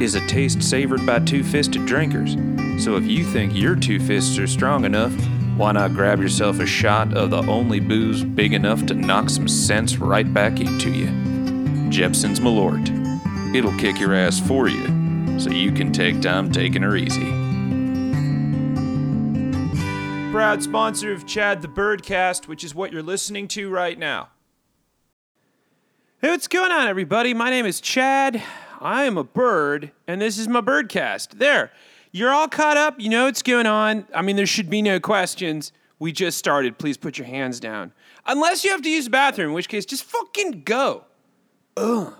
is a taste savored by two-fisted drinkers. So if you think your two fists are strong enough, why not grab yourself a shot of the only booze big enough to knock some sense right back into you? Jeppson's Malort. It'll kick your ass for you, so you can take time taking her easy. Proud sponsor of Chad the Birdcast, which is what you're listening to right now. Hey, what's going on, everybody? My name is Chad. I am a bird, and this is my birdcast. There, you're all caught up. You know what's going on. I mean, there should be no questions. We just started. Please put your hands down. Unless you have to use the bathroom, in which case, just fucking go. Ugh.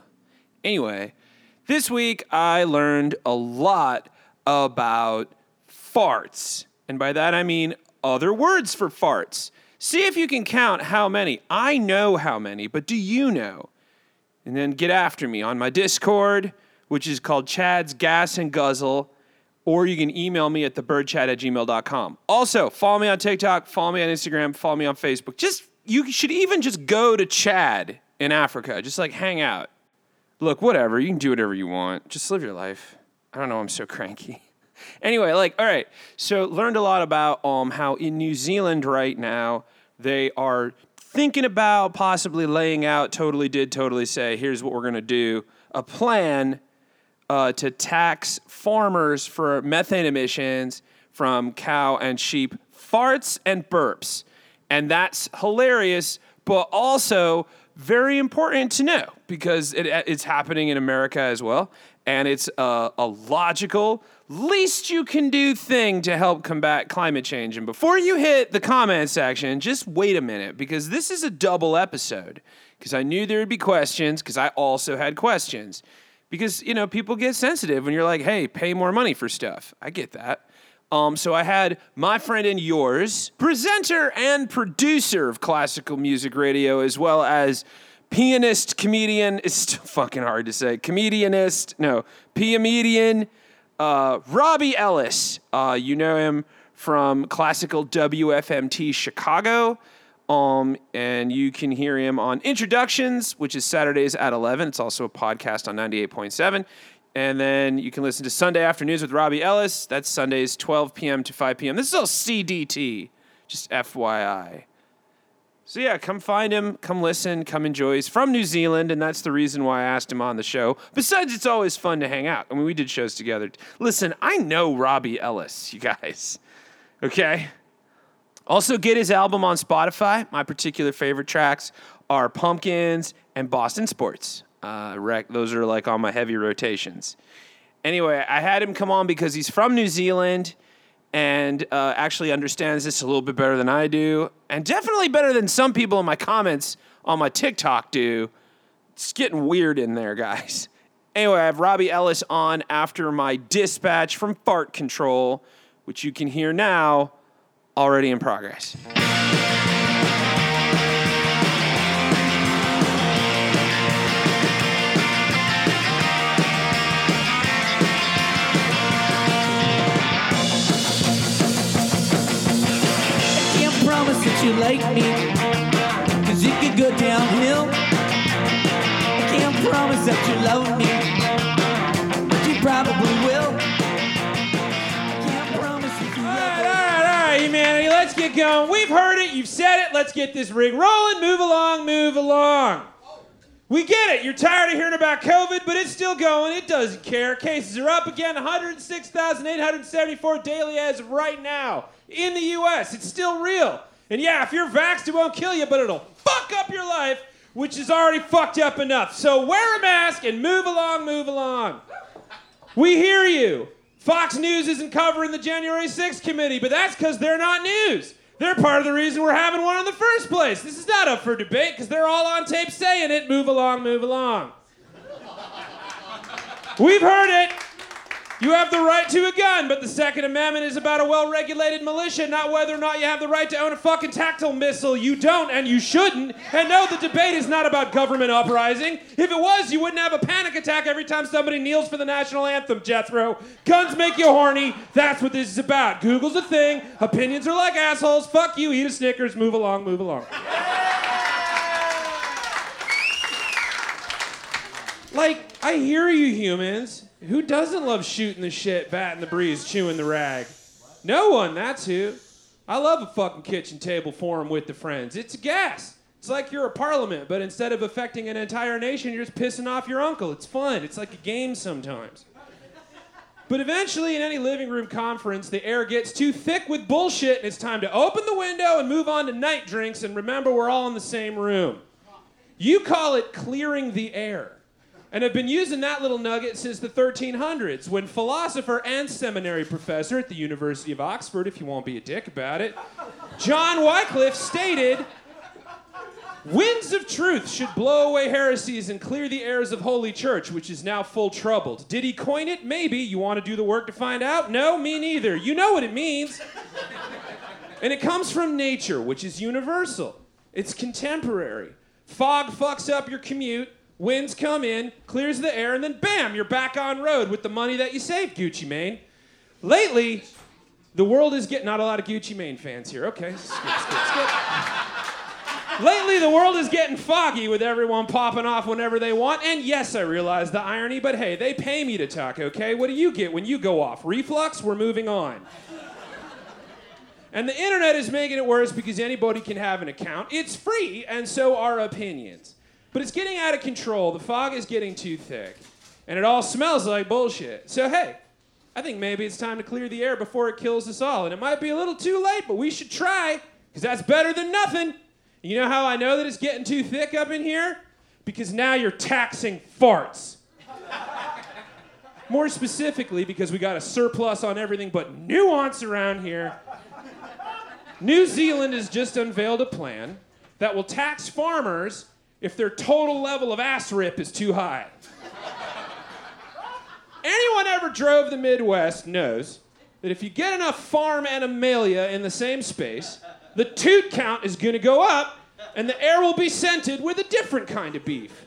Anyway, this week I learned a lot about farts. And by that I mean other words for farts. See if you can count how many. I know how many, but do you know? And then get after me on my Discord, which is called Chad's Gas and Guzzle, or you can email me at thebirdchat at gmail.com. Also, follow me on TikTok, follow me on Instagram, follow me on Facebook. Just, you should even just go to Chad in Africa, just like hang out. Look, whatever, you can do whatever you want. Just live your life. I don't know, I'm so cranky. Anyway, like, all right, so learned a lot about um, how in New Zealand right now, they are thinking about possibly laying out totally did totally say here's what we're going to do. A plan uh, to tax farmers for methane emissions from cow and sheep farts and burps. And that's hilarious but also very important to know because it, it's happening in america as well. And it's a, a logical least you can do thing to help combat climate change. And before you hit the comment section, just wait a minute because this is a double episode. Because I knew there would be questions, because I also had questions. Because, you know, people get sensitive when you're like, hey, pay more money for stuff. I get that. Um, so I had my friend and yours, presenter and producer of classical music radio, as well as pianist, comedian, it's fucking hard to say. Comedianist, no, piamedian uh, Robbie Ellis, uh, you know him from classical WFMT Chicago. Um, and you can hear him on Introductions, which is Saturdays at 11. It's also a podcast on 98.7. And then you can listen to Sunday Afternoons with Robbie Ellis. That's Sundays, 12 p.m. to 5 p.m. This is all CDT, just FYI. So yeah, come find him, come listen, come enjoy. He's from New Zealand, and that's the reason why I asked him on the show. Besides, it's always fun to hang out. I mean, we did shows together. Listen, I know Robbie Ellis, you guys. Okay? Also, get his album on Spotify. My particular favorite tracks are Pumpkins and Boston Sports. Uh, rec- those are like on my heavy rotations. Anyway, I had him come on because he's from New Zealand and uh, actually understands this a little bit better than I do, and definitely better than some people in my comments on my TikTok do. It's getting weird in there, guys. Anyway, I have Robbie Ellis on after my dispatch from Fart Control, which you can hear now, already in progress. You like me. Cause it could go downhill. I can't promise that you love me. But you probably will. You All right, all right, all right, humanity, let's get going. We've heard it, you've said it, let's get this rig rolling. Move along, move along. We get it. You're tired of hearing about COVID, but it's still going. It doesn't care. Cases are up again 106,874 daily as of right now in the U.S. It's still real. And yeah, if you're vaxxed, it won't kill you, but it'll fuck up your life, which is already fucked up enough. So wear a mask and move along, move along. We hear you. Fox News isn't covering the January 6th committee, but that's because they're not news. They're part of the reason we're having one in the first place. This is not up for debate because they're all on tape saying it. Move along, move along. We've heard it. You have the right to a gun, but the Second Amendment is about a well regulated militia, not whether or not you have the right to own a fucking tactile missile. You don't, and you shouldn't. And no, the debate is not about government uprising. If it was, you wouldn't have a panic attack every time somebody kneels for the national anthem, Jethro. Guns make you horny. That's what this is about. Google's a thing. Opinions are like assholes. Fuck you. Eat a Snickers. Move along, move along. Like, I hear you humans. Who doesn't love shooting the shit, batting the breeze, chewing the rag? No one, that's who. I love a fucking kitchen table forum with the friends. It's a gas. It's like you're a parliament, but instead of affecting an entire nation, you're just pissing off your uncle. It's fun. It's like a game sometimes. But eventually, in any living room conference, the air gets too thick with bullshit, and it's time to open the window and move on to night drinks. And remember, we're all in the same room. You call it clearing the air. And have been using that little nugget since the 1300s, when philosopher and seminary professor at the University of Oxford, if you won't be a dick about it, John Wycliffe stated Winds of truth should blow away heresies and clear the airs of Holy Church, which is now full troubled. Did he coin it? Maybe. You want to do the work to find out? No, me neither. You know what it means. and it comes from nature, which is universal. It's contemporary. Fog fucks up your commute, winds come in, clears the air, and then bam, you're back on road with the money that you saved, Gucci Mane. Lately, the world is getting not a lot of Gucci Mane fans here. Okay, skip, skip, skip. Lately, the world is getting foggy with everyone popping off whenever they want. And yes, I realize the irony, but hey, they pay me to talk, okay? What do you get when you go off? Reflux? We're moving on. And the internet is making it worse because anybody can have an account. It's free, and so are opinions. But it's getting out of control. The fog is getting too thick, and it all smells like bullshit. So, hey, I think maybe it's time to clear the air before it kills us all. And it might be a little too late, but we should try, because that's better than nothing. You know how I know that it's getting too thick up in here? Because now you're taxing farts. More specifically, because we got a surplus on everything but nuance around here. New Zealand has just unveiled a plan that will tax farmers if their total level of ass rip is too high. Anyone ever drove the Midwest knows that if you get enough farm animalia in the same space, the toot count is going to go up and the air will be scented with a different kind of beef.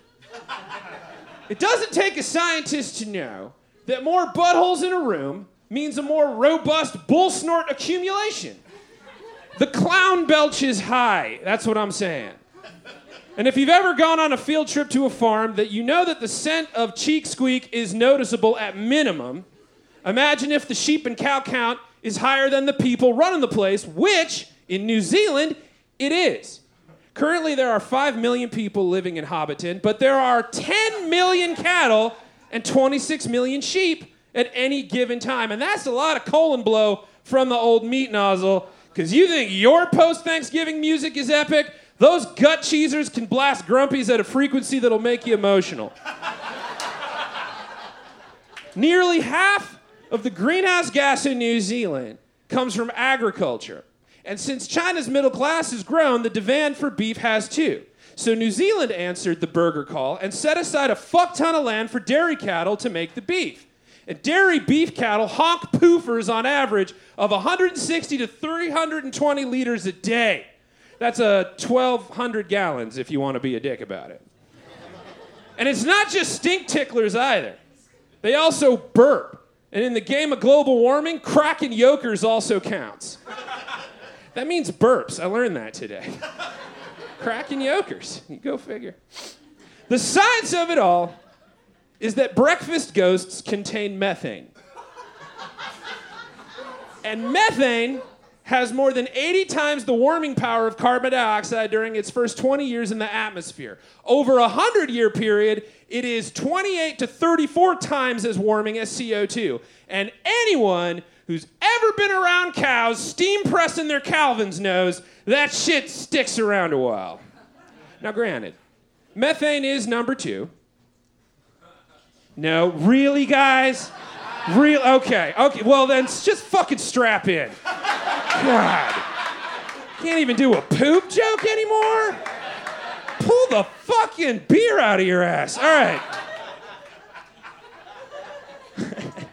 It doesn't take a scientist to know that more buttholes in a room means a more robust bull snort accumulation. The clown belch is high. That's what I'm saying. And if you've ever gone on a field trip to a farm that you know that the scent of cheek squeak is noticeable at minimum, imagine if the sheep and cow count is higher than the people running the place, which in New Zealand it is. Currently, there are 5 million people living in Hobbiton, but there are 10 million cattle and 26 million sheep at any given time. And that's a lot of colon blow from the old meat nozzle. Because you think your post Thanksgiving music is epic? Those gut cheesers can blast grumpies at a frequency that'll make you emotional. Nearly half of the greenhouse gas in New Zealand comes from agriculture. And since China's middle class has grown, the demand for beef has too. So New Zealand answered the burger call and set aside a fuck ton of land for dairy cattle to make the beef. And dairy beef cattle honk poofers on average of 160 to 320 liters a day. That's a 1,200 gallons if you want to be a dick about it. And it's not just stink ticklers either. They also burp. And in the game of global warming, cracking yokers also counts. That means burps. I learned that today. cracking yokers. You go figure. The science of it all is that breakfast ghosts contain methane. And methane has more than 80 times the warming power of carbon dioxide during its first 20 years in the atmosphere. Over a 100 year period, it is 28 to 34 times as warming as CO2. And anyone who's ever been around cows steam pressing their Calvins knows that shit sticks around a while. Now, granted, methane is number two. No, really, guys? Real? Okay, okay. Well, then just fucking strap in. God. Can't even do a poop joke anymore? Pull the fucking beer out of your ass. All right.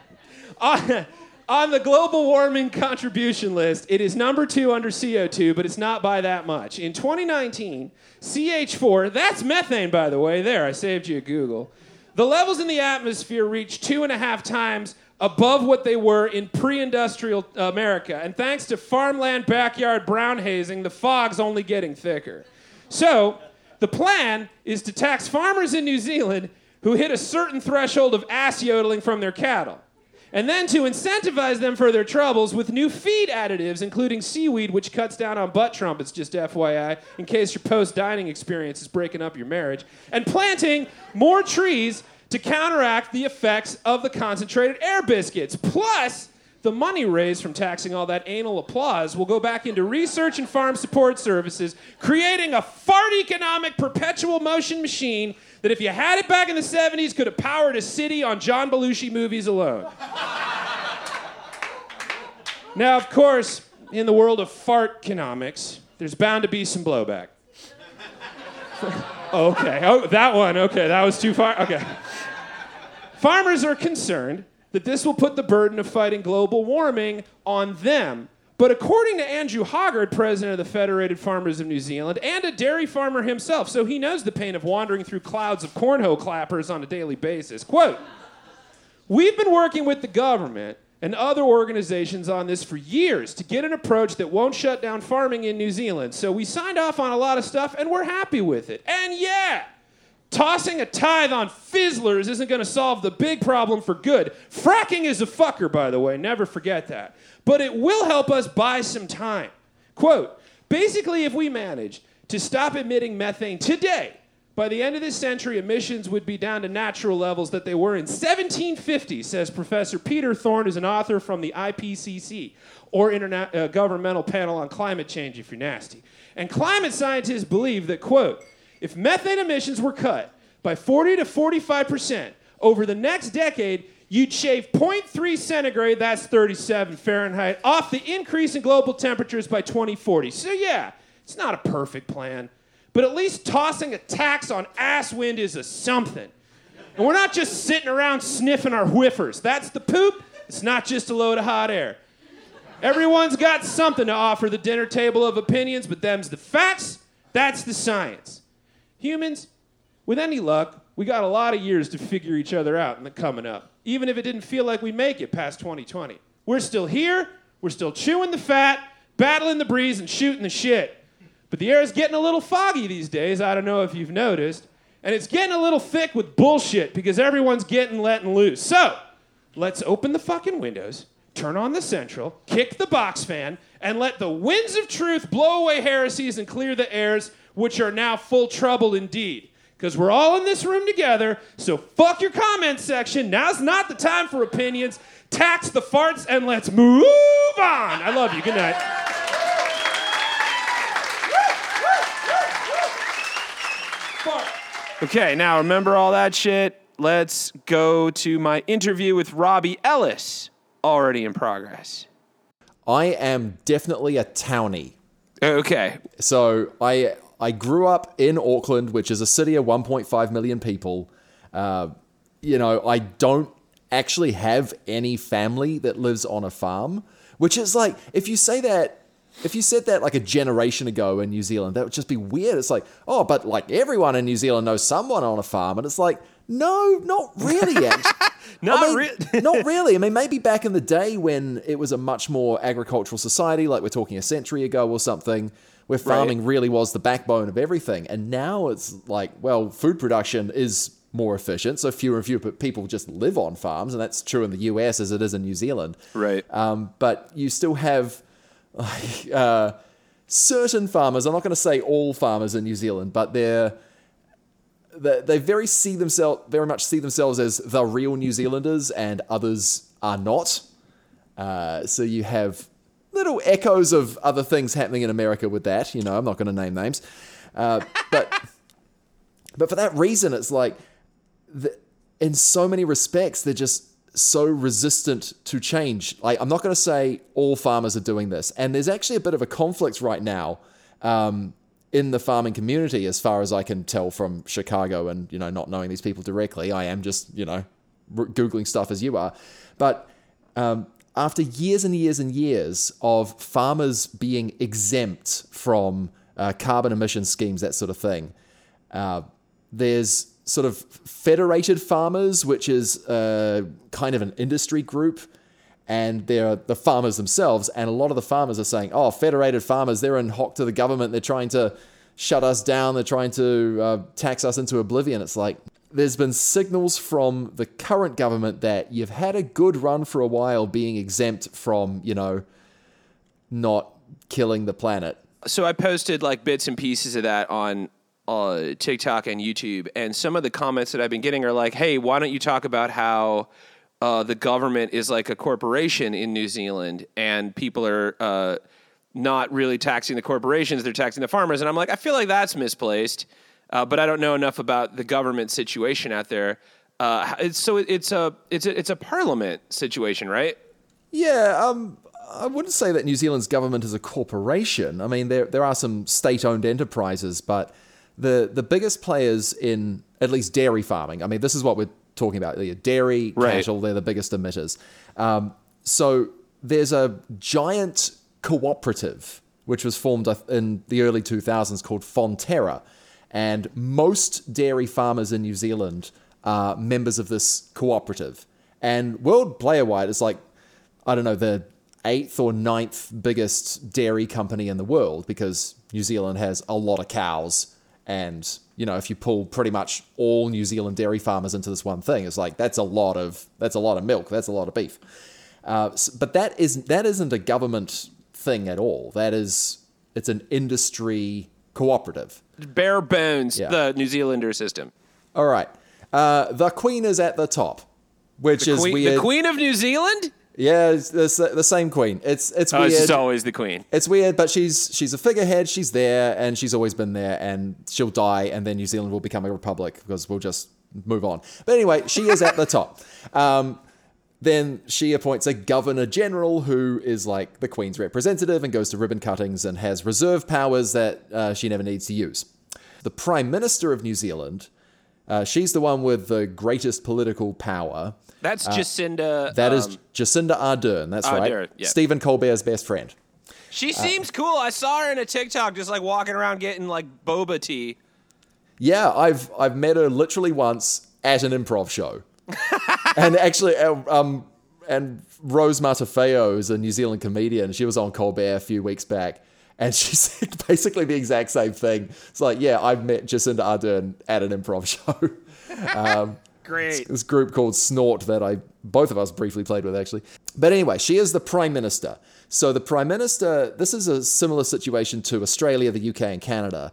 on, on the global warming contribution list, it is number two under CO2, but it's not by that much. In 2019, CH4, that's methane, by the way, there, I saved you a Google. The levels in the atmosphere reached two and a half times above what they were in pre industrial uh, America. And thanks to farmland backyard brown hazing, the fog's only getting thicker. So, the plan is to tax farmers in New Zealand who hit a certain threshold of ass yodeling from their cattle. And then to incentivize them for their troubles with new feed additives, including seaweed, which cuts down on butt trumpets, just FYI, in case your post dining experience is breaking up your marriage, and planting more trees to counteract the effects of the concentrated air biscuits. Plus, the money raised from taxing all that anal applause will go back into research and farm support services, creating a fart economic perpetual motion machine that, if you had it back in the 70s, could have powered a city on John Belushi movies alone. now, of course, in the world of fart economics, there's bound to be some blowback. okay, oh, that one, okay, that was too far. Okay. Farmers are concerned that this will put the burden of fighting global warming on them. But according to Andrew Hoggard, president of the Federated Farmers of New Zealand, and a dairy farmer himself, so he knows the pain of wandering through clouds of cornhole clappers on a daily basis. Quote We've been working with the government and other organizations on this for years to get an approach that won't shut down farming in New Zealand. So we signed off on a lot of stuff and we're happy with it. And yeah, Tossing a tithe on fizzlers isn't going to solve the big problem for good. Fracking is a fucker, by the way, never forget that. But it will help us buy some time. Quote Basically, if we manage to stop emitting methane today, by the end of this century, emissions would be down to natural levels that they were in 1750, says Professor Peter Thorne, who's an author from the IPCC, or Interna- uh, Governmental Panel on Climate Change, if you're nasty. And climate scientists believe that, quote, if methane emissions were cut by 40 to 45% over the next decade, you'd shave 0.3 centigrade, that's 37 Fahrenheit, off the increase in global temperatures by 2040. So, yeah, it's not a perfect plan, but at least tossing a tax on ass wind is a something. And we're not just sitting around sniffing our whiffers. That's the poop, it's not just a load of hot air. Everyone's got something to offer the dinner table of opinions, but them's the facts, that's the science. Humans, with any luck, we got a lot of years to figure each other out in the coming up, even if it didn't feel like we make it past 2020. We're still here, we're still chewing the fat, battling the breeze, and shooting the shit. But the air is getting a little foggy these days, I don't know if you've noticed, and it's getting a little thick with bullshit because everyone's getting letting loose. So, let's open the fucking windows, turn on the central, kick the box fan, and let the winds of truth blow away heresies and clear the airs which are now full trouble indeed. Because we're all in this room together, so fuck your comment section. Now's not the time for opinions. Tax the farts and let's move on. I love you. Good night. Okay, now remember all that shit. Let's go to my interview with Robbie Ellis, already in progress. I am definitely a townie. Okay. So I I grew up in Auckland, which is a city of 1.5 million people. Uh, you know, I don't actually have any family that lives on a farm, which is like if you say that if you said that like a generation ago in New Zealand, that would just be weird. It's like, oh, but like everyone in New Zealand knows someone on a farm, and it's like, no, not really. Not I mean, rea- not really. I mean, maybe back in the day when it was a much more agricultural society, like we're talking a century ago or something, where farming really was the backbone of everything. And now it's like, well, food production is more efficient, so fewer and fewer people just live on farms, and that's true in the US as it is in New Zealand. Right. Um, but you still have like, uh, certain farmers. I'm not going to say all farmers in New Zealand, but they're they, they very see themselves very much see themselves as the real New Zealanders, and others are not. Uh, so you have little echoes of other things happening in America with that. You know, I'm not going to name names, uh, but but for that reason, it's like the, in so many respects they're just so resistant to change. Like I'm not going to say all farmers are doing this, and there's actually a bit of a conflict right now. Um, in the farming community, as far as I can tell from Chicago, and you know, not knowing these people directly, I am just you know googling stuff as you are. But um, after years and years and years of farmers being exempt from uh, carbon emission schemes, that sort of thing, uh, there's sort of federated farmers, which is uh, kind of an industry group, and they're the farmers themselves. And a lot of the farmers are saying, "Oh, federated farmers, they're in hock to the government. They're trying to shut us down. They're trying to uh, tax us into oblivion." It's like there's been signals from the current government that you've had a good run for a while being exempt from, you know, not killing the planet. So I posted like bits and pieces of that on uh, TikTok and YouTube, and some of the comments that I've been getting are like, "Hey, why don't you talk about how uh, the government is like a corporation in New Zealand, and people are uh, not really taxing the corporations; they're taxing the farmers." And I'm like, I feel like that's misplaced, uh, but I don't know enough about the government situation out there. Uh, it's, so it, it's a it's a it's a parliament situation, right? Yeah, um, I wouldn't say that New Zealand's government is a corporation. I mean, there there are some state-owned enterprises, but the the biggest players in at least dairy farming. I mean, this is what we're talking about: the dairy, Right. cattle. They're the biggest emitters. Um, so there's a giant cooperative which was formed in the early 2000s called Fonterra, and most dairy farmers in New Zealand are members of this cooperative. And world player wide, it's like I don't know, the eighth or ninth biggest dairy company in the world because New Zealand has a lot of cows. And, you know, if you pull pretty much all New Zealand dairy farmers into this one thing, it's like that's a lot of that's a lot of milk, that's a lot of beef. Uh, but that is that isn't a government thing at all. That is it's an industry cooperative. Bare bones, Yeah. the New Zealander system. All right. Uh, the Queen is at the top, which is Queen, weird. the Queen of New Zealand? Yeah, it's, it's the same Queen. It's it's Oh, weird. it's always the Queen. It's weird, but she's she's a figurehead. She's there, and she's always been there, and she'll die, and then New Zealand will become a republic because we'll just move on. But anyway, she is at the top. Um, then she appoints a governor general who is like the Queen's representative and goes to ribbon cuttings and has reserve powers that uh, she never needs to use. The Prime Minister of New Zealand, uh, she's the one with the greatest political power. That's Jacinda. That is um, Jacinda Ardern. That's right. Yeah. Stephen Colbert's best friend. She seems cool. I saw her in a TikTok just like walking around getting like boba tea. Yeah, I've I've met her literally once at an improv show, and actually, uh, um, and Rose Matafeo is a New Zealand comedian. She was on Colbert a few weeks back, and she said basically the exact same thing. It's like, yeah, I've met Jacinda Ardern at an improv show. Great. this group called Snort that I both of us briefly played with actually. But anyway, she is the prime minister. So the prime minister, this is a similar situation to Australia, the UK, and Canada.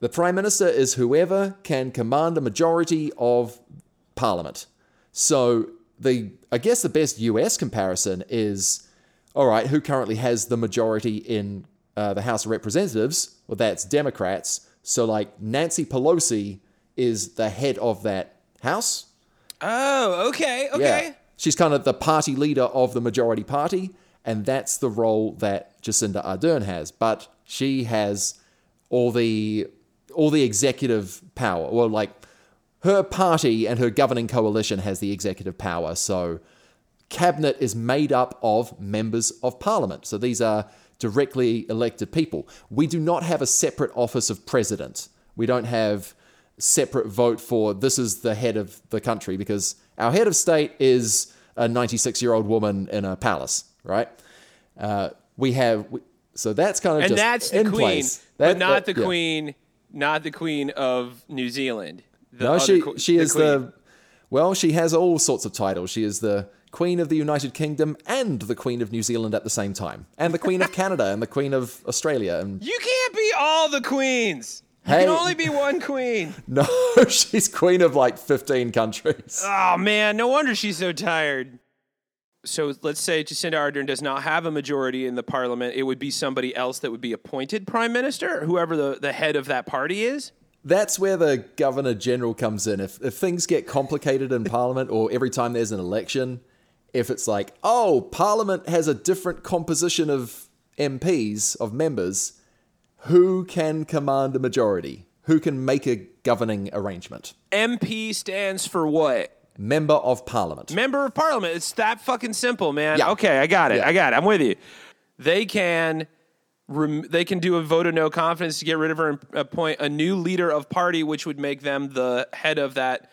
The prime minister is whoever can command a majority of parliament. So the I guess the best US comparison is all right, who currently has the majority in uh, the House of Representatives? Well, that's Democrats. So like Nancy Pelosi is the head of that house. Oh, okay, okay. Yeah. She's kind of the party leader of the majority party, and that's the role that Jacinda Ardern has. But she has all the all the executive power. Well, like her party and her governing coalition has the executive power. So cabinet is made up of members of parliament. So these are directly elected people. We do not have a separate office of president. We don't have separate vote for this is the head of the country because our head of state is a 96 year old woman in a palace, right? Uh, we have so that's kind of And just that's the in queen, place. but That- not that- the yeah. queen, not the queen of New Zealand. The No, she qu- she is queen. the well, she has all sorts of titles. She is the Queen of the United Kingdom and the Queen of New Zealand at the same time, and the Queen of Canada and the Queen of Australia. And You can't be all the queens. You Hey. can only be one queen. no, she's Queen of like fifteen countries. Oh man, no wonder she's so tired. So let's say Jacinda Ardern does not have a majority in the parliament. It would be somebody else that would be appointed prime minister, whoever the, the head of that party is. That's where the Governor General comes in. If if things get complicated in Parliament, or every time there's an election, if it's like, oh, Parliament has a different composition of MPs of members, who can command a majority? Who can make a governing arrangement? MP stands for what? member of parliament. Member of parliament. It's that fucking simple, man. Yeah. Okay, I got it. Yeah. I got it. I'm with you. They can rem- they can do a vote of no confidence to get rid of her and appoint a new leader of party, which would make them the head of that,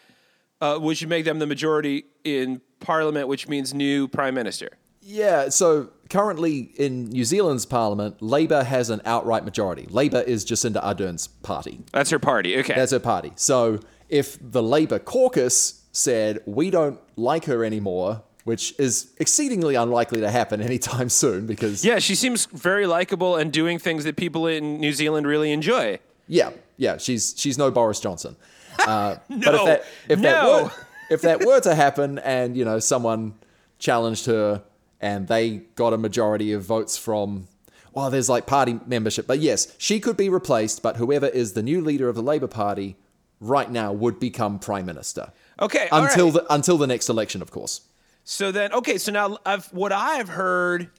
uh, which would make them the majority in parliament, which means new prime minister. Yeah, so currently in New Zealand's parliament, Labour has an outright majority. Labour is Jacinda Ardern's party. That's her party. Okay. That's her party. So if the Labour caucus said, we don't like her anymore, which is exceedingly unlikely to happen anytime soon because, yeah, she seems very likable and doing things that people in New Zealand really enjoy. yeah, yeah, she's, she's no Boris Johnson. Uh, but No, if that, if, that no. were, if that were to happen and, you know, someone challenged her and they got a majority of votes from well, there's like party membership. But yes, she could be replaced, but whoever is the new leader of the Labour Party right now would become prime minister. Okay. Until right. the until the next election, of course. So then, okay, so now I've, what I've heard,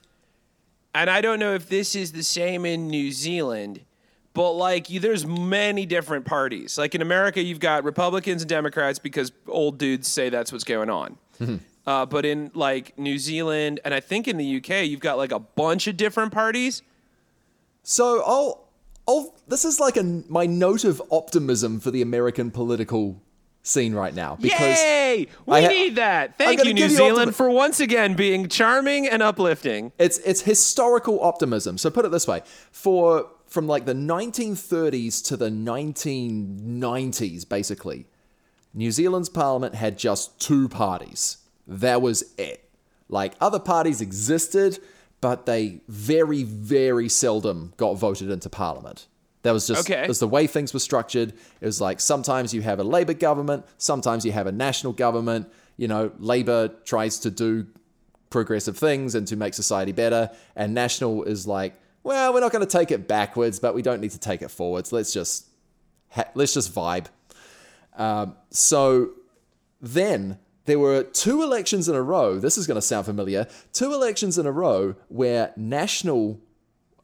and I don't know if this is the same in New Zealand, but like you, there's many different parties. Like in America, you've got Republicans and Democrats because old dudes say that's what's going on. Uh, but in like New Zealand, and I think in the UK, you've got like a bunch of different parties. So I'll, I'll. This is like a my note of optimism for the American political scene right now because Yay! We ha- need that. Thank you, New you Zealand, for once again being charming and uplifting. it's it's historical optimism. So put it this way: for from like the 1930s to the 1990s, basically, New Zealand's parliament had just two parties. That was it. Like other parties existed, but they very, very seldom got voted into parliament. That was just Okay. was the way things were structured. It was like sometimes you have a Labour government, sometimes you have a national government. You know, Labour tries to do progressive things and to make society better, and National is like, well, we're not going to take it backwards, but we don't need to take it forwards. Let's just ha- let's just vibe. Um, so then there were two elections in a row. This is going to sound familiar. Two elections in a row where National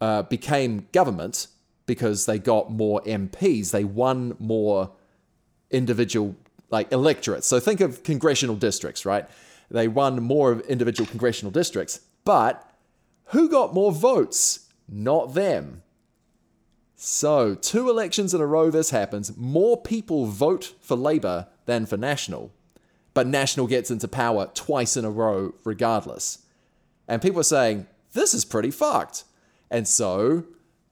uh, became government because they got more MPs. They won more individual like electorates. So think of congressional districts, right? They won more of individual congressional districts. But who got more votes? Not them. So, two elections in a row this happens. More people vote for Labour than for National. But National gets into power twice in a row regardless. And people are saying, this is pretty fucked. And so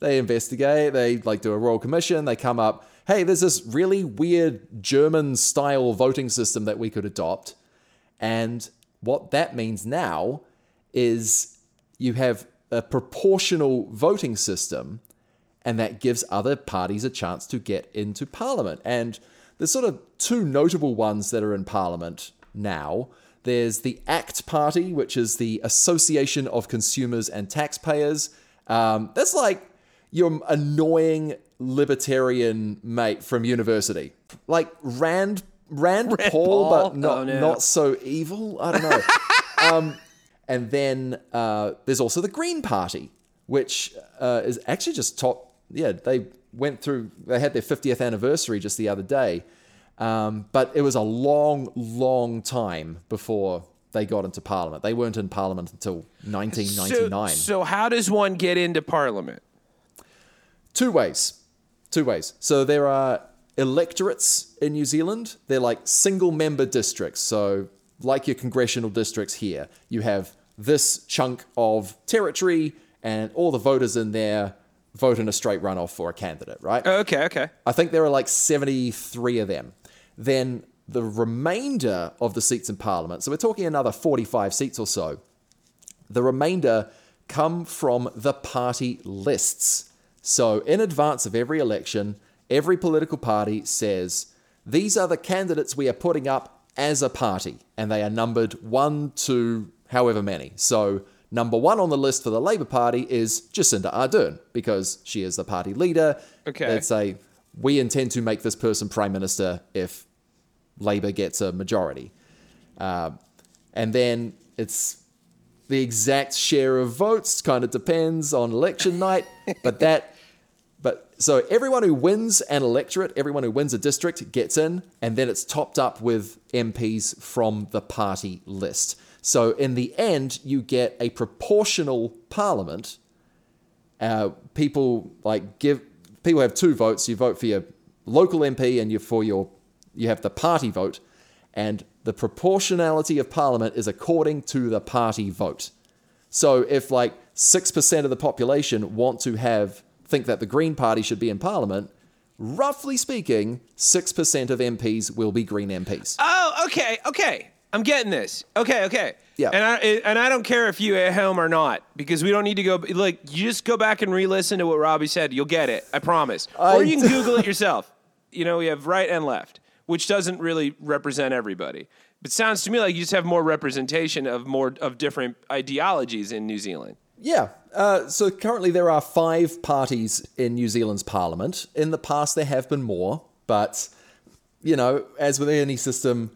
they investigate, they like do a royal commission, they come up, hey, there's this really weird German style voting system that we could adopt. And what that means now is you have a proportional voting system, and that gives other parties a chance to get into parliament. And there's sort of two notable ones that are in parliament now. There's the ACT Party, which is the Association of Consumers and Taxpayers. Um, that's like your annoying libertarian mate from university, like Rand Rand, Paul, Paul? but not Oh, no. not so evil. I don't know. um, and then uh, there's also the Green Party, which uh, is actually just top. Yeah, they went through. They had their 50th anniversary just the other day, um, but it was a long, long time before they got into Parliament. They weren't in Parliament until 1999. So, so how does one get into Parliament? Two ways. Two ways. So there are electorates in New Zealand. They're like single member districts. So, like your congressional districts here, you have this chunk of territory, and all the voters in there vote in a straight runoff for a candidate, right? Oh, okay, okay. I think there are like 73 of them. Then the remainder of the seats in Parliament, so we're talking another 45 seats or so, the remainder come from the party lists. So, in advance of every election, every political party says, These are the candidates we are putting up as a party, and they are numbered one to however many. So, number one on the list for the Labour Party is Jacinda Ardern, because she is the party leader. Okay. They'd say, We intend to make this person Prime Minister if Labour gets a majority. Uh, and then it's the exact share of votes kind of depends on election night, but that But so everyone who wins an electorate, everyone who wins a district gets in, and then it's topped up with MPs from the party list. So in the end, you get a proportional parliament. Uh, people like give people have two votes. You vote for your local MP, and you for your you have the party vote, and the proportionality of parliament is according to the party vote. So if like six percent of the population want to have think that the Green Party should be in Parliament, roughly speaking, six percent of MPs will be Green MPs. Oh, okay, okay. I'm getting this. Okay, okay. Yeah. And I and I don't care if you at home or not because we don't need to go. Like, you just go back and re-listen to what Robbie said. You'll get it. I promise. I or you can Google it yourself. You know, we have right and left, which doesn't really represent everybody. But sounds to me like you just have more representation of more of different ideologies in New Zealand. Yeah. Uh, so currently there are five parties in New Zealand's parliament. In the past, there have been more, but you know, as with any system,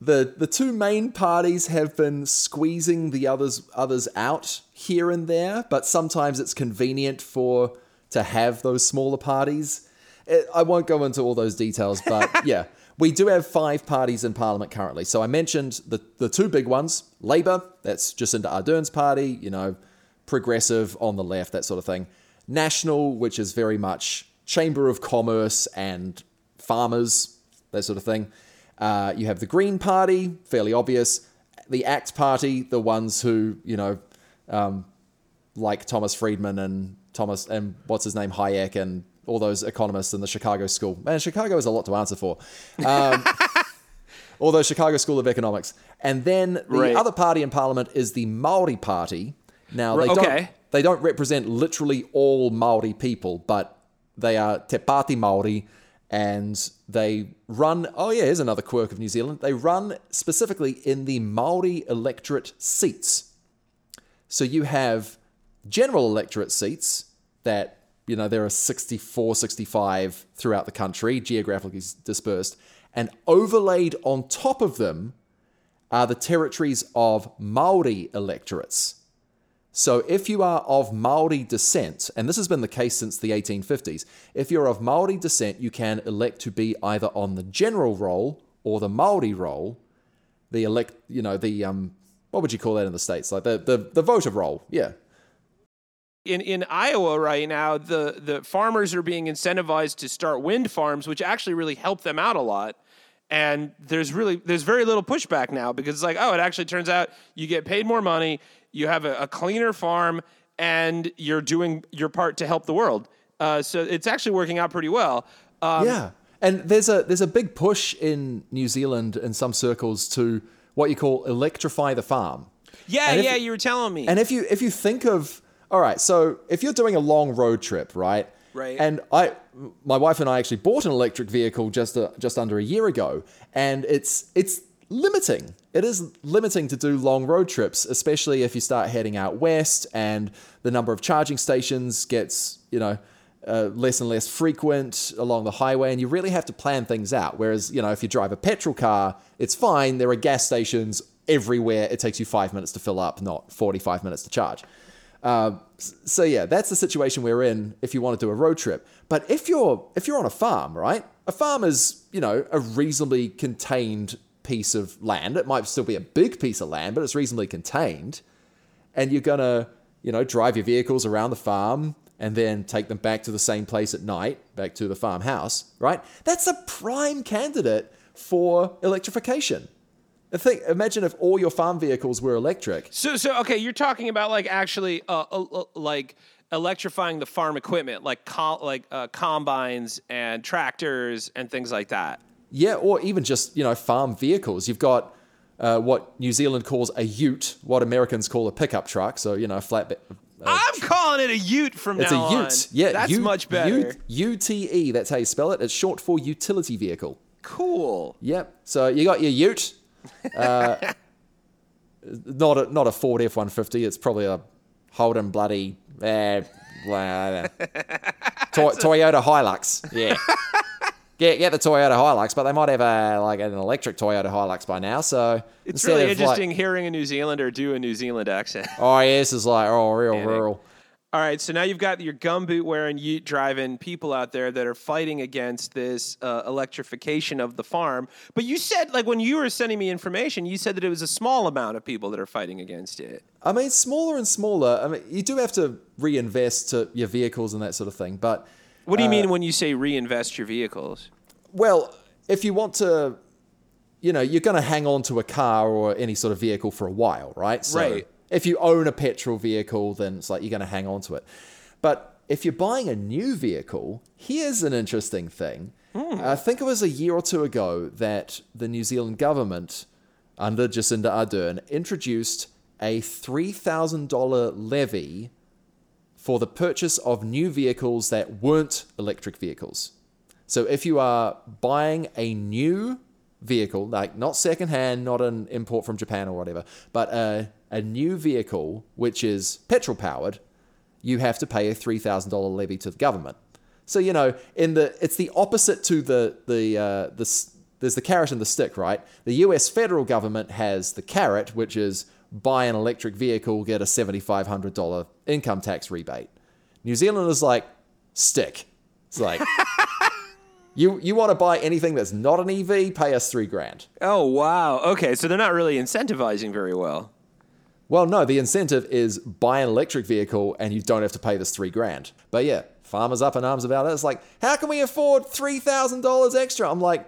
the the two main parties have been squeezing the others others out here and there. But sometimes it's convenient for to have those smaller parties. It, I won't go into all those details, but yeah. We do have five parties in Parliament currently. So I mentioned the, the two big ones Labour, that's Jacinda Ardern's party, you know, progressive on the left, that sort of thing. National, which is very much Chamber of Commerce and farmers, that sort of thing. Uh, you have the Green Party, fairly obvious. The ACT Party, the ones who, you know, um, like Thomas Friedman and Thomas and what's his name Hayek and all those economists in the Chicago School. Man, Chicago is a lot to answer for. Um, although Chicago School of Economics, and then the Right. other party in Parliament is the Maori Party. Now they don't they don't represent literally all Maori people, but they are Te Pāti Maori, and they run. Oh yeah, here's another quirk of New Zealand. They run specifically in the Maori electorate seats. So you have general electorate seats that, you know, there are 64, 65 throughout the country, geographically dispersed. And overlaid on top of them are the territories of Maori electorates. So if you are of Maori descent, and this has been the case since the 1850s, if you're of Maori descent, you can elect to be either on the general roll or the Maori roll. The elect, you know, the um, what would you call that in the states? Like the the, the voter roll, yeah. In in Iowa right now, the the farmers are being incentivized to start wind farms, which actually really help them out a lot. And there's really there's very little pushback now because it's like, oh, it actually turns out you get paid more money, you have a, a cleaner farm, and you're doing your part to help the world. Uh, so it's actually working out pretty well. Um, yeah, and there's a there's a big push in New Zealand in some circles to what you call electrify the farm. yeah, if- yeah. You were telling me. And if you if you think of all right, so if you're doing a long road trip, right? Right. And I, my wife and I actually bought an electric vehicle just a, just under a year ago, and it's it's limiting. It is limiting to do long road trips, especially if you start heading out west, and the number of charging stations gets you know. Uh, less and less frequent along the highway, and you really have to plan things out. Whereas, you know, if you drive a petrol car, it's fine. There are gas stations everywhere. It takes you five minutes to fill up, not 45 minutes to charge. Uh, so yeah, that's the situation we're in if you want to do a road trip. But if you're if you're on a farm, right? A farm is you know a reasonably contained piece of land. It might still be a big piece of land, but it's reasonably contained. And you're gonna you know drive your vehicles around the farm and then take them back to the same place at night, back to the farmhouse, right? That's a prime candidate for electrification. Think imagine if all your farm vehicles were electric. So, so okay, you're talking about like actually, uh, uh, uh, like electrifying the farm equipment, like com- like uh, combines and tractors and things like that. Yeah, or even just you know farm vehicles. You've got uh, what New Zealand calls a Ute, what Americans call a pickup truck. So you know, a flatbed. Uh, I'm calling it a Ute from it's now a on. Ute. Yeah, that's U- much better. UTE. That's how you spell it. It's short for utility vehicle. cool. Yep. So you got your Ute. Uh, not a not a Ford F one fifty. It's probably a Holden bloody uh, blah, Toy- Toyota Hilux. Yeah. Get, get the Toyota Hilux, but they might have a like an electric Toyota Hilux by now. So It's really of, like- interesting hearing a New Zealander do a New Zealand accent. Oh, yeah, this is like, oh, real rural. All right, so now you've got your gumboot wearing, Ute driving people out there that are fighting against this uh, electrification of the farm. But you said, like, when you were sending me information, you said that it was a small amount of people that are fighting against it. I mean, smaller and smaller. I mean, you do have to reinvest to your vehicles and that sort of thing. But What do you mean when you say reinvest your vehicles? well, if you want to, you know, you're going to hang on to a car or any sort of vehicle for a while, right? So Right. If you own a petrol vehicle, then it's like you're going to hang on to it. But if you're buying a new vehicle, here's an interesting thing. Hmm. I think it was a year or two ago that the New Zealand government, under Jacinda Ardern, introduced a $3,000 levy for the purchase of new vehicles that weren't electric vehicles. So if you are buying a new vehicle, like not secondhand, not an import from Japan or whatever, but a, a new vehicle which is petrol powered, you have to pay a three thousand dollar levy to the government. So you know, in the it's the opposite to the the uh, the there's the carrot and the stick, right? The U.S. federal government has the carrot, which is buy an electric vehicle, get a seventy five hundred dollar income tax rebate. New Zealand is like stick. It's like you you want to buy anything that's not an EV, pay us three grand. Oh, wow. Okay, so they're not really incentivizing very well. Well, no, the incentive is buy an electric vehicle and you don't have to pay this three grand. But yeah, farmers up in arms about it. It's like, how can we afford three thousand dollars extra? I'm like,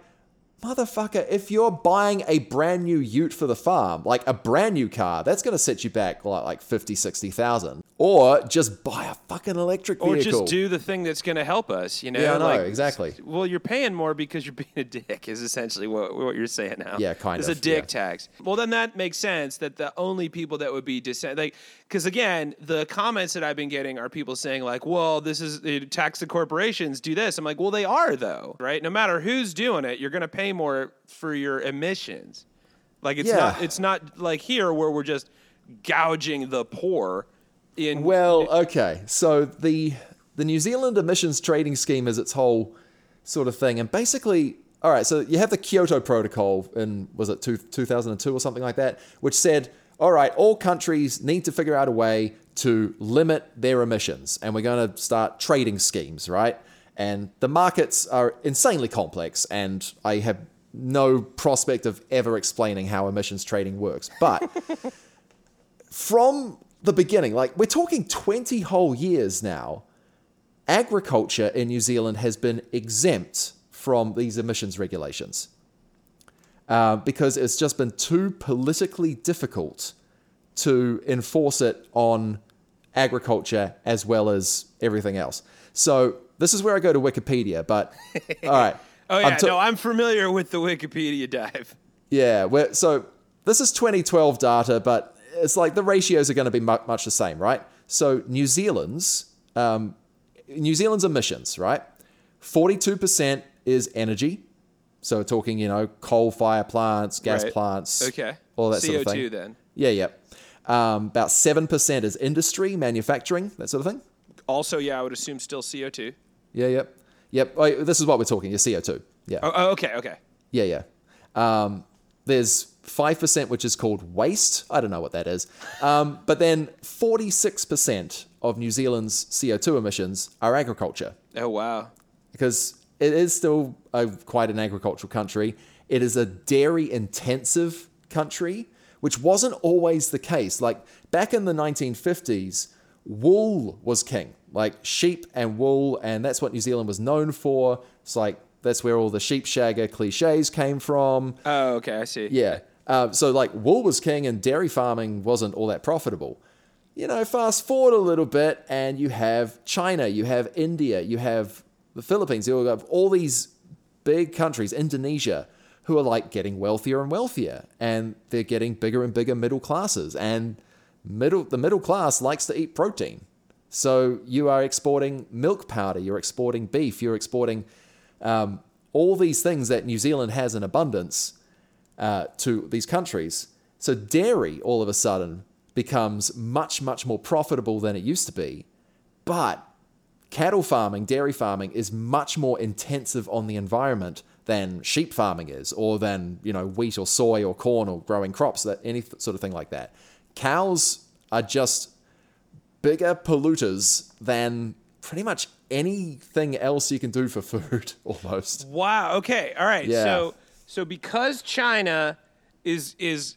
motherfucker, if you're buying a brand new ute for the farm, like a brand new car, that's gonna set you back like like 50, 60,000. Or just buy a fucking electric vehicle. Or just do the thing that's going to help us, you know? Yeah, I know, like, exactly. Well, you're paying more because you're being a dick, is essentially what, what you're saying now. Yeah, kind it's of, a dick yeah. tax. Well, then that makes sense that the only people that would be dissent, like, because again, the comments that I've been getting are people saying, like, well, this is it, tax the corporations, do this. I'm like, well, they are, though, right? No matter who's doing it, you're going to pay more for your emissions. Like, it's Yeah. not, it's not like here where we're just gouging the poor in Well, eh, okay. So the the New Zealand emissions trading scheme is its whole sort of thing, and basically, all right. So you have the Kyoto Protocol in was it two, 2002 or something like that, which said, all right, all countries need to figure out a way to limit their emissions, and we're going to start trading schemes, right? And the markets are insanely complex, and I have no prospect of ever explaining how emissions trading works, but from the beginning, like we're talking 20 whole years now, agriculture in New Zealand has been exempt from these emissions regulations uh, because it's just been too politically difficult to enforce it on agriculture as well as everything else. So this is where I go to Wikipedia, but all right. Oh yeah, I'm no, I'm familiar with the Wikipedia dive. yeah, so this is 2012 data, but it's like the ratios are going to be mu- much the same, right? So New Zealand's um, New Zealand's emissions, right? 42% is energy. So we're talking, you know, coal fire plants, gas Right. plants, Okay. all that sort of CO2 thing. then. Yeah, yeah. Um, about 7% is industry, manufacturing, that sort of thing. Also, yeah, I would assume still CO2. Yeah, yep. Yep. Oh, this is what we're talking, your CO2. Yeah. Oh, oh, okay, okay. Yeah, yeah. Um, there's 5%, which is called waste. I don't know what that is. Um, but then 46% of New Zealand's CO2 emissions are agriculture Oh wow. because it is still a, quite an agricultural country. It is a dairy intensive country, which wasn't always the case. Like back in the 1950s, wool was king, like sheep and wool, and that's what New Zealand was known for. It's like that's where all the sheep shagger cliches came from. Oh, okay, I see. Yeah. Uh, so like wool was king and dairy farming wasn't all that profitable. You know, fast forward a little bit and you have China, you have India, you have the Philippines, you have all these big countries, Indonesia, who are like getting wealthier and wealthier and they're getting bigger and bigger middle classes and middle the middle class likes to eat protein. So you are exporting milk powder, you're exporting beef, you're exporting um, all these things that New Zealand has in abundance uh, to these countries. So dairy all of a sudden becomes much, much more profitable than it used to be. But cattle farming, dairy farming is much more intensive on the environment than sheep farming is, or than you know wheat or soy or corn or growing crops, that any sort of thing like that. Cows are just bigger polluters than pretty much anything else you can do for food, almost. Wow. Okay. All right. Yeah. So so because China is is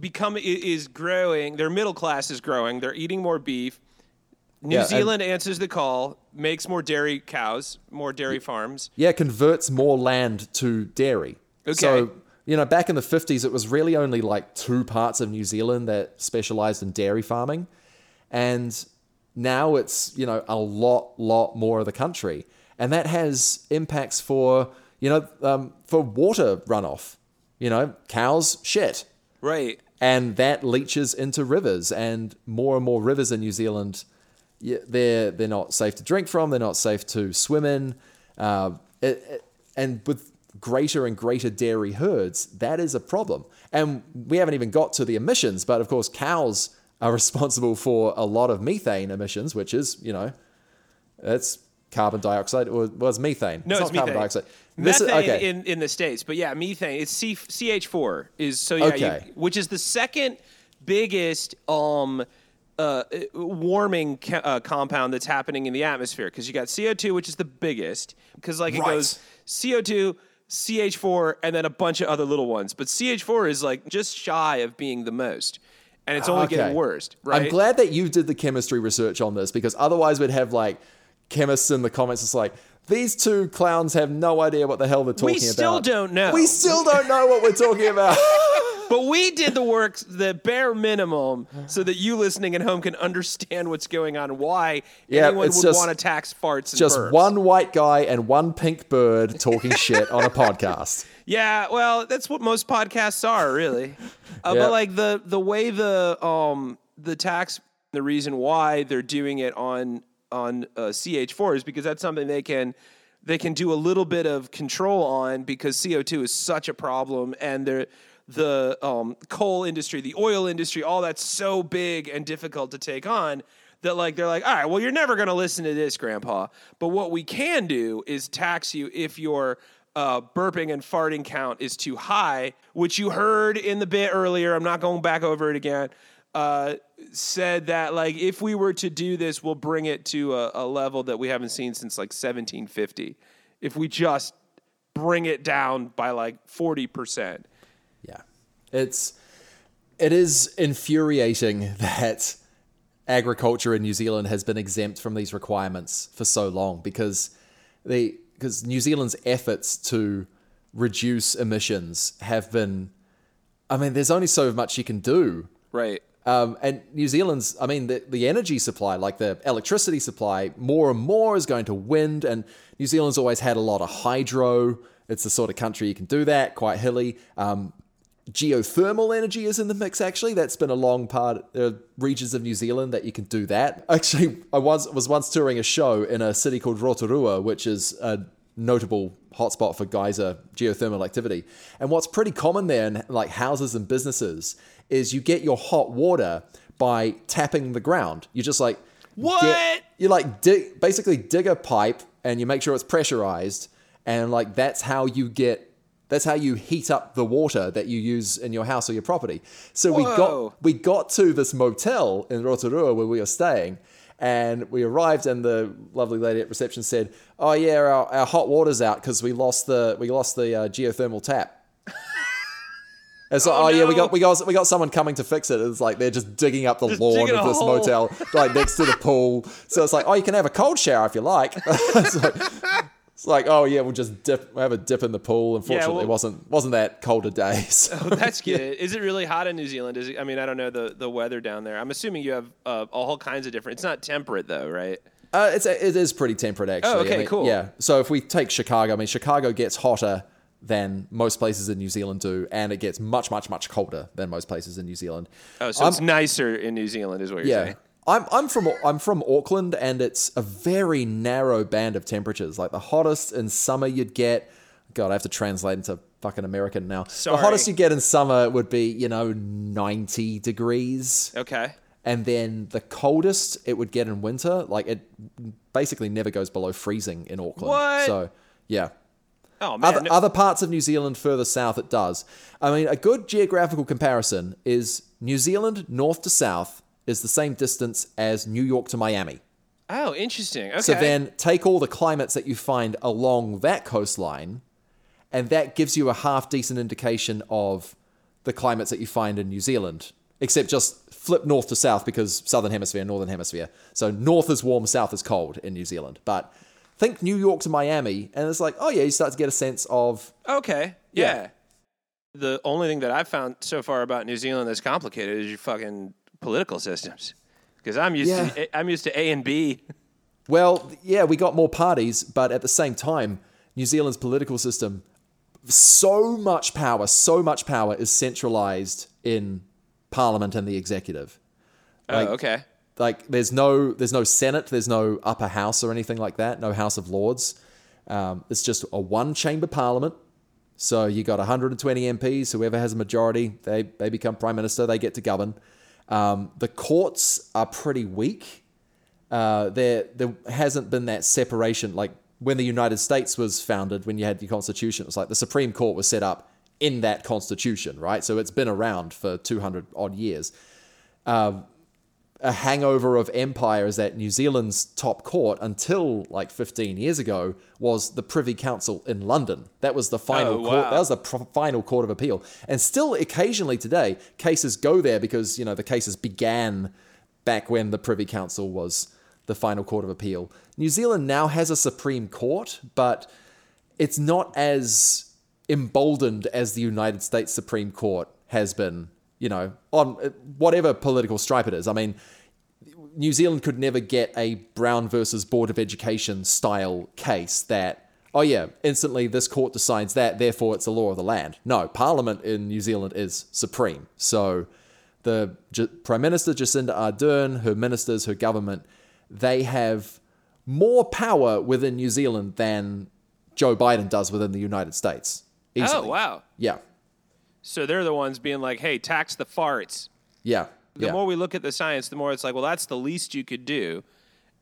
become is growing, their middle class is growing. They're eating more beef. New Yeah, and- Zealand answers the call, makes more dairy cows, more dairy farms. Yeah, converts more land to dairy. Okay. So, you know, back in the 50s, it was really only like two parts of New Zealand that specialized in dairy farming. And now it's, you know, a lot, lot more of the country. And that has impacts for, you know, um, for water runoff. You know, cows shit. Right. And that leaches into rivers. And more and more rivers in New Zealand, they're, they're not safe to drink from, they're not safe to swim in. Uh, it, it- and with greater and greater dairy herds, that is a problem. And we haven't even got to the emissions, but of course, cows are responsible for a lot of methane emissions, which is, you know, that's carbon dioxide or was methane. No, it's, not carbon dioxide. This is- Methane okay. in, in the states, but yeah, methane. It's C, CH4 is so yeah, you- which is the second biggest um uh, warming ca- uh, compound that's happening in the atmosphere because you got CO2, which is the biggest because like it Right. goes CO2, CH4, and then a bunch of other little ones. But CH4 is like just shy of being the most, and it's only getting worse. Right? I'm glad that you did the chemistry research on this because otherwise we'd have like chemists in the comments just like these two clowns have no idea what the hell they're talking about. We about. still don't know. We still don't know what we're talking about. But we did the work, the bare minimum, so that you listening at home can understand what's going on and why Yeah, anyone would just- want to tax farts and Just burps. one white guy and one pink bird talking shit on a podcast. Yeah, well, that's what most podcasts are, really. Uh, Yeah. But like the the way the um the tax, the reason why they're doing it on on uh, CH4 is because that's something they can they can do a little bit of control on because CO2 is such a problem and they're the um, coal industry, the oil industry, all that's so big and difficult to take on that like they're like, all right, well, you're never gonna listen to this, Grandpa. But what we can do is tax you if your uh, burping and farting count is too high, which you heard in the bit earlier. I'm not going back over it again. Uh, said that like if we were to do this, we'll bring it to a, a level that we haven't seen since like 1750. If we just bring it down by like 40 percent. Yeah. It's it is infuriating that agriculture in New Zealand has been exempt from these requirements for so long because the because New Zealand's efforts to reduce emissions have been I mean there's only so much you can do Right. um, and New Zealand's, I mean, the, the energy supply, like the electricity supply, more and more is going to wind. And New Zealand's always had a lot of hydro. It's the sort of country you can do that, quite hilly. Um, geothermal energy is in the mix, actually. That's been a long part, are regions of New Zealand that you can do that. Actually, I was, was once touring a show in a city called Rotorua, which is a notable hotspot for geyser geothermal activity. And what's pretty common there in like houses and businesses is you get your hot water by tapping the ground. You just like What? get- you like dig basically dig a pipe and you make sure it's pressurized and like that's how you get that's how you heat up the water that you use in your house or your property. So we got we got to this motel in Rotorua where we were staying and we arrived and the lovely lady at reception said, "Oh yeah, our, our hot water's out because we lost the we lost the uh, geothermal tap." It's like, Oh, oh, yeah, we got we got we got someone coming to fix it. It's like they're just digging up the Just lawn of this hole. motel, like next to the pool. So it's like, oh, you can have a cold shower if you like. like it's like, oh yeah, we'll just dip, we'll have a dip in the pool. Unfortunately, well- it wasn't wasn't that cold a day. So. That's good. Is it really hot in New Zealand? Is it, I mean, I don't know the, the weather down there. I'm assuming you have uh, all kinds of different. It's not temperate though, right? Uh, it's it is pretty temperate actually. Oh, okay, I mean, cool. Yeah. So if we take Chicago, I mean Chicago gets hotter than most places in New Zealand do, and it gets much much much colder than most places in New Zealand. Oh, so it's nicer in New Zealand, is what you're Yeah. saying. I'm I'm from I'm from Auckland and it's a very narrow band of temperatures. Like the hottest in summer you'd get God, I have to translate into fucking American now. Sorry. The hottest you get in summer would be, you know, 90 degrees. Okay. And then the coldest it would get in winter, like it basically never goes below freezing in Auckland. What? So, yeah. Oh man. Other, other parts of New Zealand further south, it does. I mean, a good geographical comparison is New Zealand north to south is the same distance as New York to Miami. Oh, interesting. Okay. So then take all the climates that you find along that coastline, and that gives you a half decent indication of the climates that you find in New Zealand, except just flip north to south because southern hemisphere, northern hemisphere. So north is warm, south is cold in New Zealand. But think New York to Miami, and it's like, oh yeah, you start to get a sense of Okay. Yeah. Yeah. The only thing that I've found so far about New Zealand that's complicated is you fucking political systems. Because I'm used Yeah. to I'm used to A and B. Well, yeah, we got more parties, but at the same time, New Zealand's political system, so much power, so much power is centralized in parliament and the executive. Like- oh, okay. Like, there's no, there's no Senate, there's no upper house or anything like that, no House of Lords. Um, it's just a one chamber parliament. So you got 120 MPs. Whoever has a majority, they they become prime minister. They get to govern. Um, the courts are pretty weak. Uh, there there hasn't been that separation. Like when the United States was founded when you had your constitution it's like the Supreme Court was set up in that constitution right? So it's been around for 200 odd years. Um, a hangover of empire is that New Zealand's top court until like 15 years ago was the Privy Council in London. That was the final Oh, court. That was the pr- final court of appeal. And still occasionally today cases go there because, you know, the cases began back when the Privy Council was the final court of appeal. New Zealand now has a Supreme Court, but it's not as emboldened as the United States Supreme Court has been, you know, on uh, whatever political stripe it is. I mean, New Zealand could never get a Brown versus Board of Education style case that, oh yeah, instantly this court decides that, therefore it's the law of the land. No, Parliament in New Zealand is supreme. So the J- Prime Minister Jacinda Ardern, her ministers, her government, they have more power within New Zealand than Joe Biden does within the United States. Easily. Oh wow. Yeah. So they're the ones being like, "Hey, tax the farts." Yeah. The yeah. more we look at the science, the more it's like, well, that's the least you could do.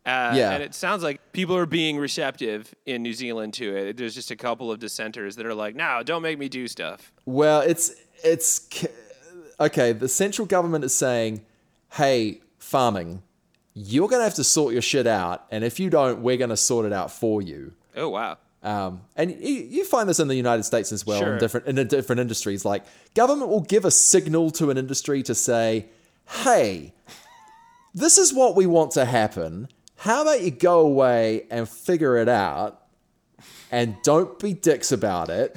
Uh, Yeah. And it sounds like people are being receptive in New Zealand to it. There's just a couple of dissenters that are like, no, don't make me do stuff. Well, it's it's okay. The central government is saying, "Hey, farming, you're gonna have to sort your shit out, and if you don't, we're gonna sort it out for you." Oh, wow. Um, and you, you find this in the United States as well Sure. in different in different industries. Like government will give a signal to an industry to say, "Hey, this is what we want to happen. How about you go away and figure it out, and don't be dicks about it.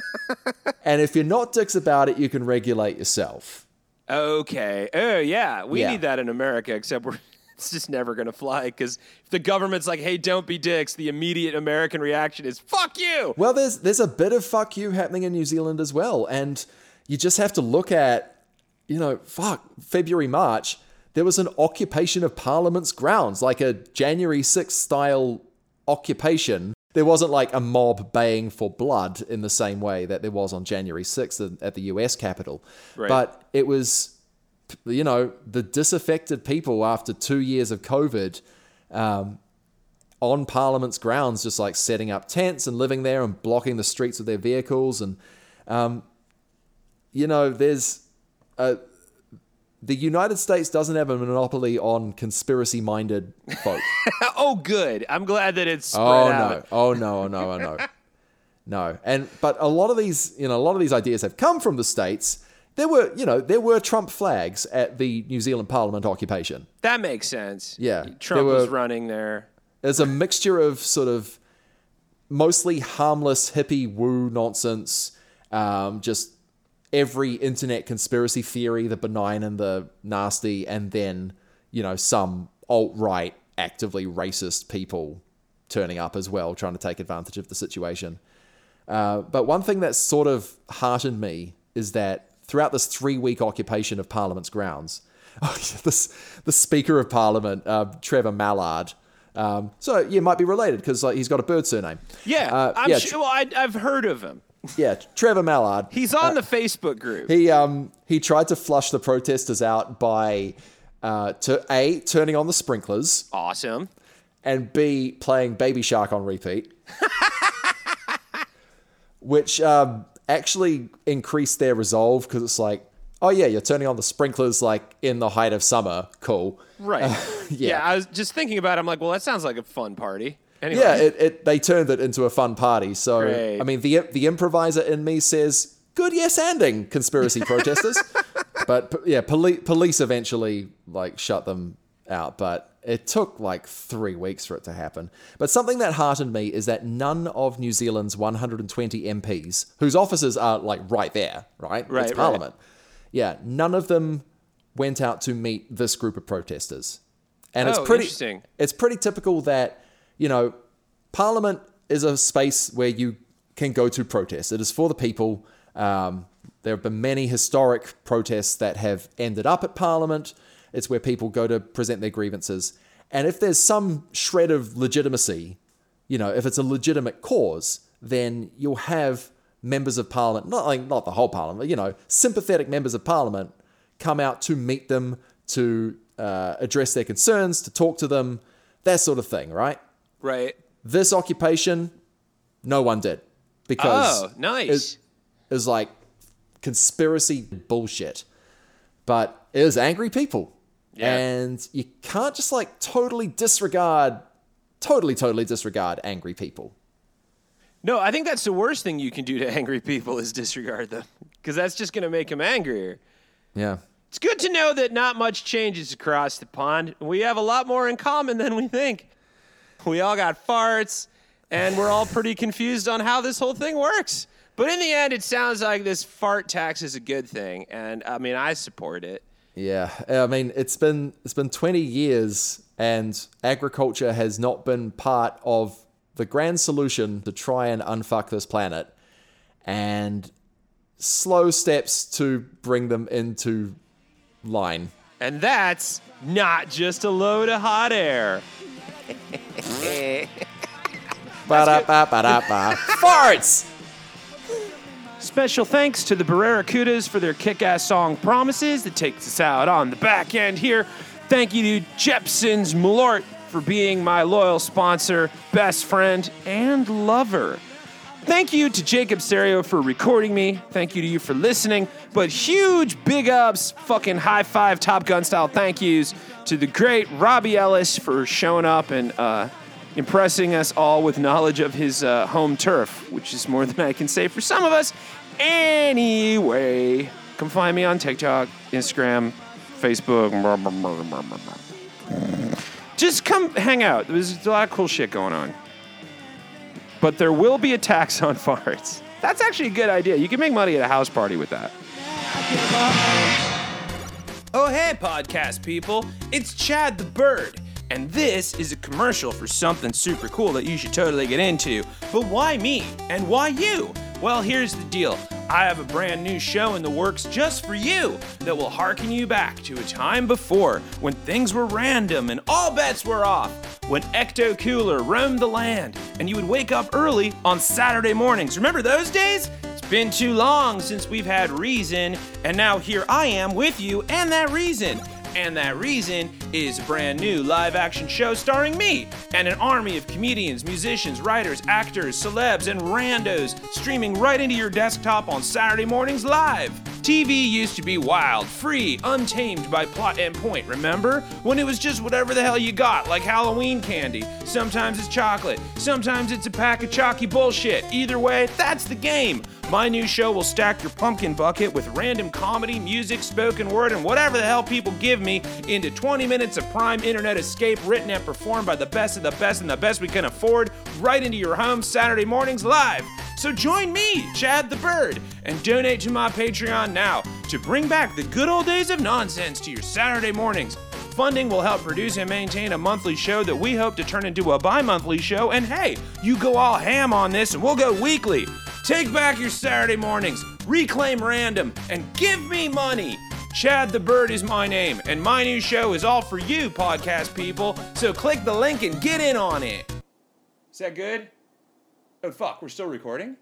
and if you're not dicks about it, you can regulate yourself." Okay. Oh, yeah. We Yeah. need that in America, except we're. It's just never going to fly because if the government's like, hey, don't be dicks, the immediate American reaction is, fuck you. Well, there's there's a bit of fuck you happening in New Zealand as well, and you just have to look at, you know, fuck February March. There was an occupation of Parliament's grounds, like a January 6th style occupation. There wasn't like a mob baying for blood in the same way that there was on January 6th at the US Capitol. Right. But it was, you know, the disaffected people after two years of COVID um, on Parliament's grounds, just like setting up tents and living there and blocking the streets with their vehicles. And, um, you know, there's a, the United States doesn't have a monopoly on conspiracy minded folk. oh, good. I'm glad that it's spread oh, out. no. Oh, no. Oh, no. Oh, no. No. And, but a lot of these, you know, a lot of these ideas have come from the States. There were, you know, there were Trump flags at the New Zealand Parliament occupation. That makes sense. Yeah. Trump There was running there. There's a mixture of sort of mostly harmless hippie woo nonsense, um, just every internet conspiracy theory, the benign and the nasty, and then, you know, some alt right, actively racist people turning up as well, trying to take advantage of the situation. Uh, but one thing that sort of heartened me is that throughout this three week occupation of Parliament's grounds, this, the Speaker of Parliament, uh, Trevor Mallard, um, so yeah, might be related because like, he's got a bird surname. Yeah. Uh, I'm yeah, sure. Well, I, I've heard of him. yeah, Trevor Mallard. He's on the Facebook group. He um he tried to flush the protesters out by uh to a turning on the sprinklers awesome. and b playing Baby Shark on repeat, which um actually increased their resolve because it's like oh yeah, you're turning on the sprinklers like in the height of summer. Cool. Right. yeah. yeah. I was just thinking about it. I'm like, well, that sounds like a fun party. Anyway. Yeah, it, it they turned it into a fun party. So Great. I mean, the the improviser in me says, "Good yes anding conspiracy protesters," but yeah, poli- police eventually like shut them out. But it took like three weeks for it to happen. But something that heartened me is that none of New Zealand's 120 MPs, whose offices are like right there, right, Right, it's right. Parliament. Yeah, none of them went out to meet this group of protesters. And it's Oh, pretty interesting. it's pretty typical that, you know, Parliament is a space where you can go to protest. It is for the people. Um, there have been many historic protests that have ended up at Parliament. It's where people go to present their grievances. And if there's some shred of legitimacy, you know, if it's a legitimate cause, then you'll have members of Parliament, not like not the whole Parliament, but, you know, sympathetic members of Parliament come out to meet them, to uh, address their concerns, to talk to them, that sort of thing, right? right. This occupation, no one did because Oh, nice. it, it was like conspiracy bullshit. But it was angry people. Yeah. And you can't just like totally disregard, totally, totally disregard angry people. No, I think that's the worst thing you can do to angry people is disregard them because that's just going to make them angrier. Yeah. It's good to know that not much changes across the pond. We have a lot more in common than we think. We all got farts, and we're all pretty confused on how this whole thing works. But in the end, it sounds like this fart tax is a good thing, and I mean, I support it. Yeah, I mean it's been it's been 20 years and agriculture has not been part of the grand solution to try and unfuck this planet and slow steps to bring them into line. And that's not just a load of hot air. Ba-da-ba-ba-da-ba. Farts! Special thanks to the Barracudas for their kick ass song Promises that takes us out on the back end here. Thank you to Jeppson's Malort for being my loyal sponsor, best friend, and lover. Thank you to Jacob Serio for recording me. Thank you to you for listening. But huge big ups, fucking high five, Top Gun style thank yous to the great Robbie Ellis for showing up and uh, impressing us all with knowledge of his uh, home turf, which is more than I can say for some of us. Anyway, come find me on TikTok, Instagram, Facebook. Just come hang out. There's a lot of cool shit going on. But there will be a tax on farts. That's actually a good idea. You can make money at a house party with that. Oh, hey, podcast people. It's Chad the Bird. And this is a commercial for something super cool that you should totally get into. But why me? And why you? Well, here's the deal. I have a brand new show in the works just for you that will harken you back to a time before when things were random and all bets were off. When Ecto Cooler roamed the land and you would wake up early on Saturday mornings. Remember those days? It's been too long since we've had reason, and now here I am with you and that reason. And that reason is a brand new live action show starring me and an army of comedians, musicians, writers, actors, celebs, and randos streaming right into your desktop on Saturday mornings live. TV used to be wild, free, untamed by plot and point, remember? When it was just whatever the hell you got, like Halloween candy. Sometimes it's chocolate, sometimes it's a pack of chalky bullshit. Either way, that's the game. My new show will stack your pumpkin bucket with random comedy, music, spoken word, and whatever the hell people give me into 20 minutes of prime internet escape written and performed by the best of the best and the best we can afford right into your home Saturday mornings live. So join me, Chad the Bird, and donate to my Patreon now to bring back the good old days of nonsense to your Saturday mornings. Funding will help produce and maintain a monthly show that we hope to turn into a bi monthly show. And hey, you go all ham on this and we'll go weekly. Take back your Saturday mornings, reclaim random, and give me money. Chad the Bird is my name, and my new show is all for you, podcast people. So click the link and get in on it. Is that good? Oh, fuck, we're still recording?